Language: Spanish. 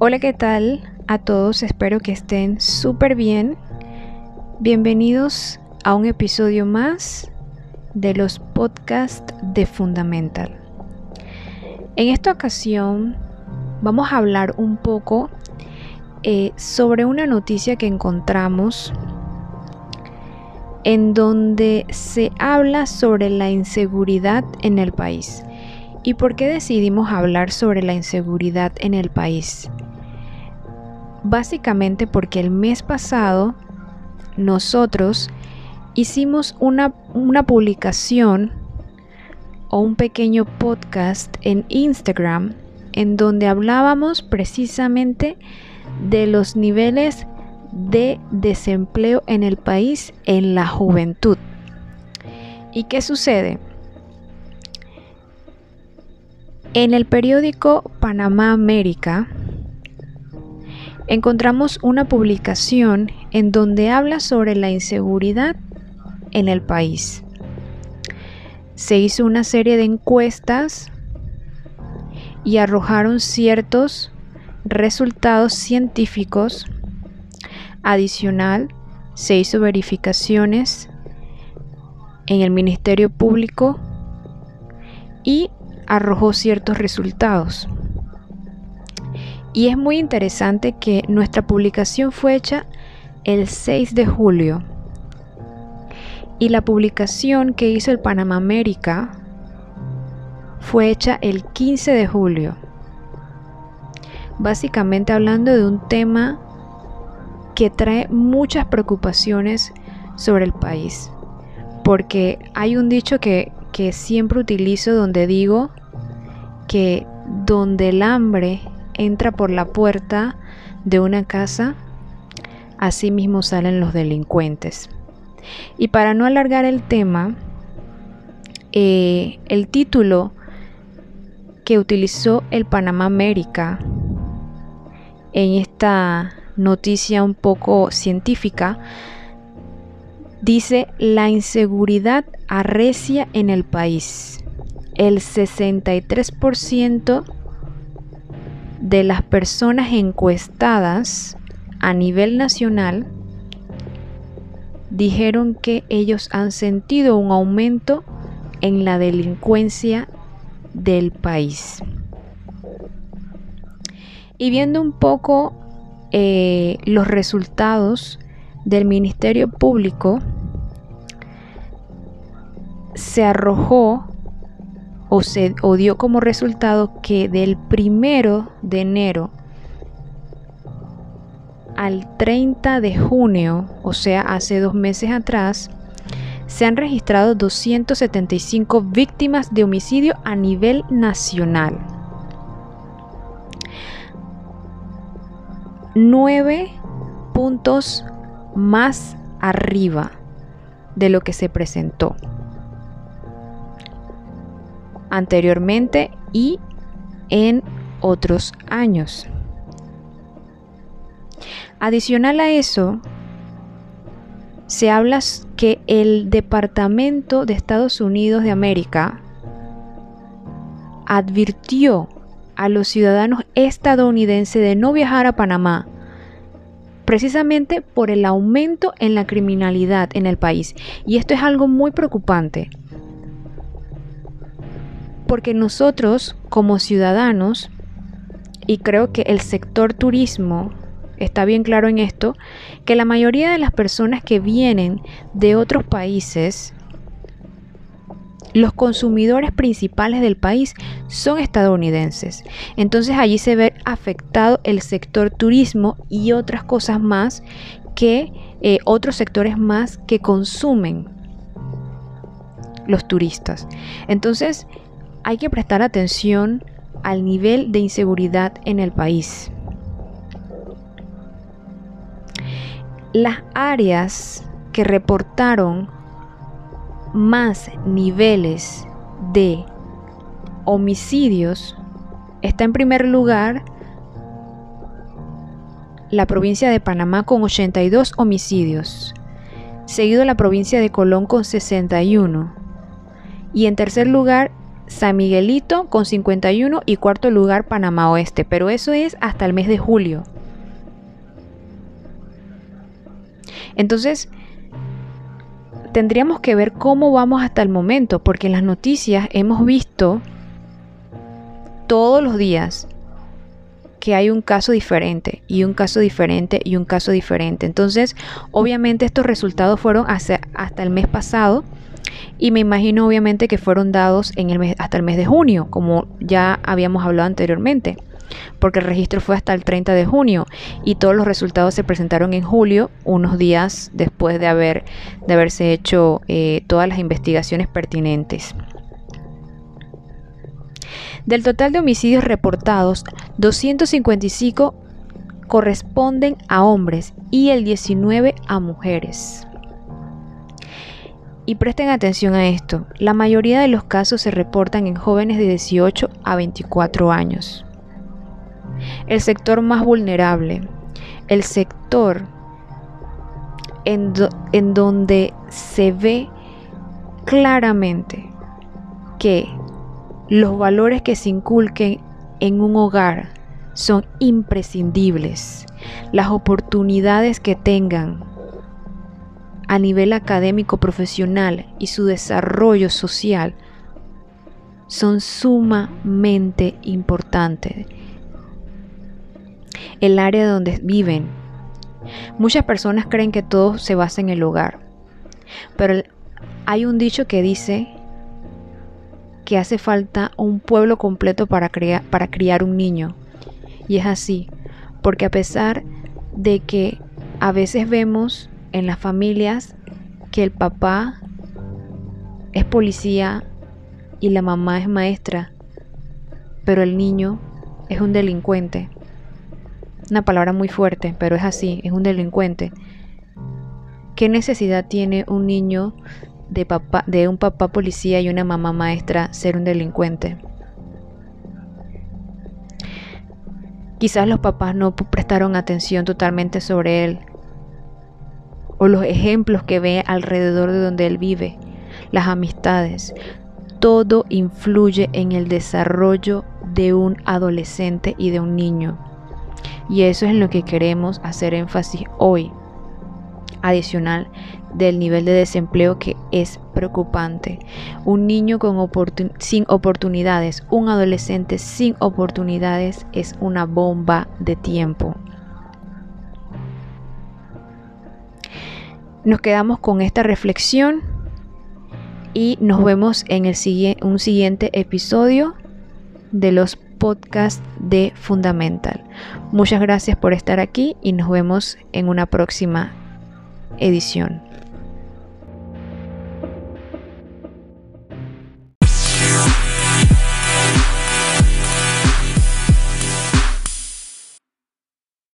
Hola, ¿qué tal a todos? Espero que estén súper bien. Bienvenidos a un episodio más de los podcasts de Fundamental. En esta ocasión vamos a hablar un poco eh, sobre una noticia que encontramos en donde se habla sobre la inseguridad en el país. ¿Y por qué decidimos hablar sobre la inseguridad en el país? Básicamente porque el mes pasado nosotros hicimos una, una publicación o un pequeño podcast en Instagram en donde hablábamos precisamente de los niveles de desempleo en el país en la juventud. ¿Y qué sucede? En el periódico Panamá América encontramos una publicación en donde habla sobre la inseguridad en el país. Se hizo una serie de encuestas y arrojaron ciertos resultados científicos. Adicional, se hizo verificaciones en el Ministerio Público y arrojó ciertos resultados. Y es muy interesante que nuestra publicación fue hecha el 6 de julio y la publicación que hizo el Panamá América fue hecha el 15 de julio. Básicamente hablando de un tema que trae muchas preocupaciones sobre el país. Porque hay un dicho que, que siempre utilizo donde digo que donde el hambre entra por la puerta de una casa, así mismo salen los delincuentes. Y para no alargar el tema, eh, el título que utilizó el Panamá América en esta noticia un poco científica dice la inseguridad arrecia en el país. El 63% de las personas encuestadas a nivel nacional dijeron que ellos han sentido un aumento en la delincuencia del país. Y viendo un poco eh, los resultados del Ministerio Público, se arrojó o se o dio como resultado que del primero de enero al 30 de junio, o sea, hace dos meses atrás, se han registrado 275 víctimas de homicidio a nivel nacional. Nueve puntos más arriba de lo que se presentó anteriormente y en otros años. Adicional a eso, se habla que el Departamento de Estados Unidos de América advirtió a los ciudadanos estadounidenses de no viajar a Panamá precisamente por el aumento en la criminalidad en el país. Y esto es algo muy preocupante porque nosotros como ciudadanos, y creo que el sector turismo está bien claro en esto, que la mayoría de las personas que vienen de otros países, los consumidores principales del país son estadounidenses. Entonces allí se ve afectado el sector turismo y otras cosas más que eh, otros sectores más que consumen los turistas. Entonces, hay que prestar atención al nivel de inseguridad en el país. Las áreas que reportaron más niveles de homicidios está en primer lugar la provincia de Panamá con 82 homicidios, seguido la provincia de Colón con 61 y en tercer lugar San Miguelito con 51 y cuarto lugar Panamá Oeste, pero eso es hasta el mes de julio. Entonces, tendríamos que ver cómo vamos hasta el momento, porque en las noticias hemos visto todos los días que hay un caso diferente y un caso diferente y un caso diferente. Entonces, obviamente estos resultados fueron hasta, el mes pasado y me imagino obviamente que fueron dados hasta el mes de junio, como ya habíamos hablado anteriormente, porque el registro fue hasta el 30 de junio y todos los resultados se presentaron en julio, unos días después de haberse hecho eh, todas las investigaciones pertinentes. Del total de homicidios reportados, 255 corresponden a hombres y el 19 a mujeres. Y presten atención a esto, la mayoría de los casos se reportan en jóvenes de 18 a 24 años. El sector más vulnerable, el sector en, donde se ve claramente que los valores que se inculquen en un hogar son imprescindibles. Las oportunidades que tengan a nivel académico profesional y su desarrollo social son sumamente importantes. El área donde viven. Muchas personas creen que todo se basa en el hogar, pero hay un dicho que dice que hace falta un pueblo completo para, para criar un niño. Y es así, porque a pesar de que a veces vemos en las familias que el papá es policía y la mamá es maestra, pero el niño es un delincuente. Una palabra muy fuerte, pero es así, es un delincuente. ¿Qué necesidad tiene un niño de, un papá policía y una mamá maestra ser un delincuente? Quizás los papás no prestaron atención totalmente sobre él o los ejemplos que ve alrededor de donde él vive, las amistades. Todo influye en el desarrollo de un adolescente y de un niño. Y eso es en lo que queremos hacer énfasis hoy. Adicional del nivel de desempleo que es preocupante. Un niño sin oportunidades, un adolescente sin oportunidades es una bomba de tiempo. Nos quedamos con esta reflexión y nos vemos en el un siguiente episodio de los podcasts de Fundamental. Muchas gracias por estar aquí y nos vemos en una próxima edición.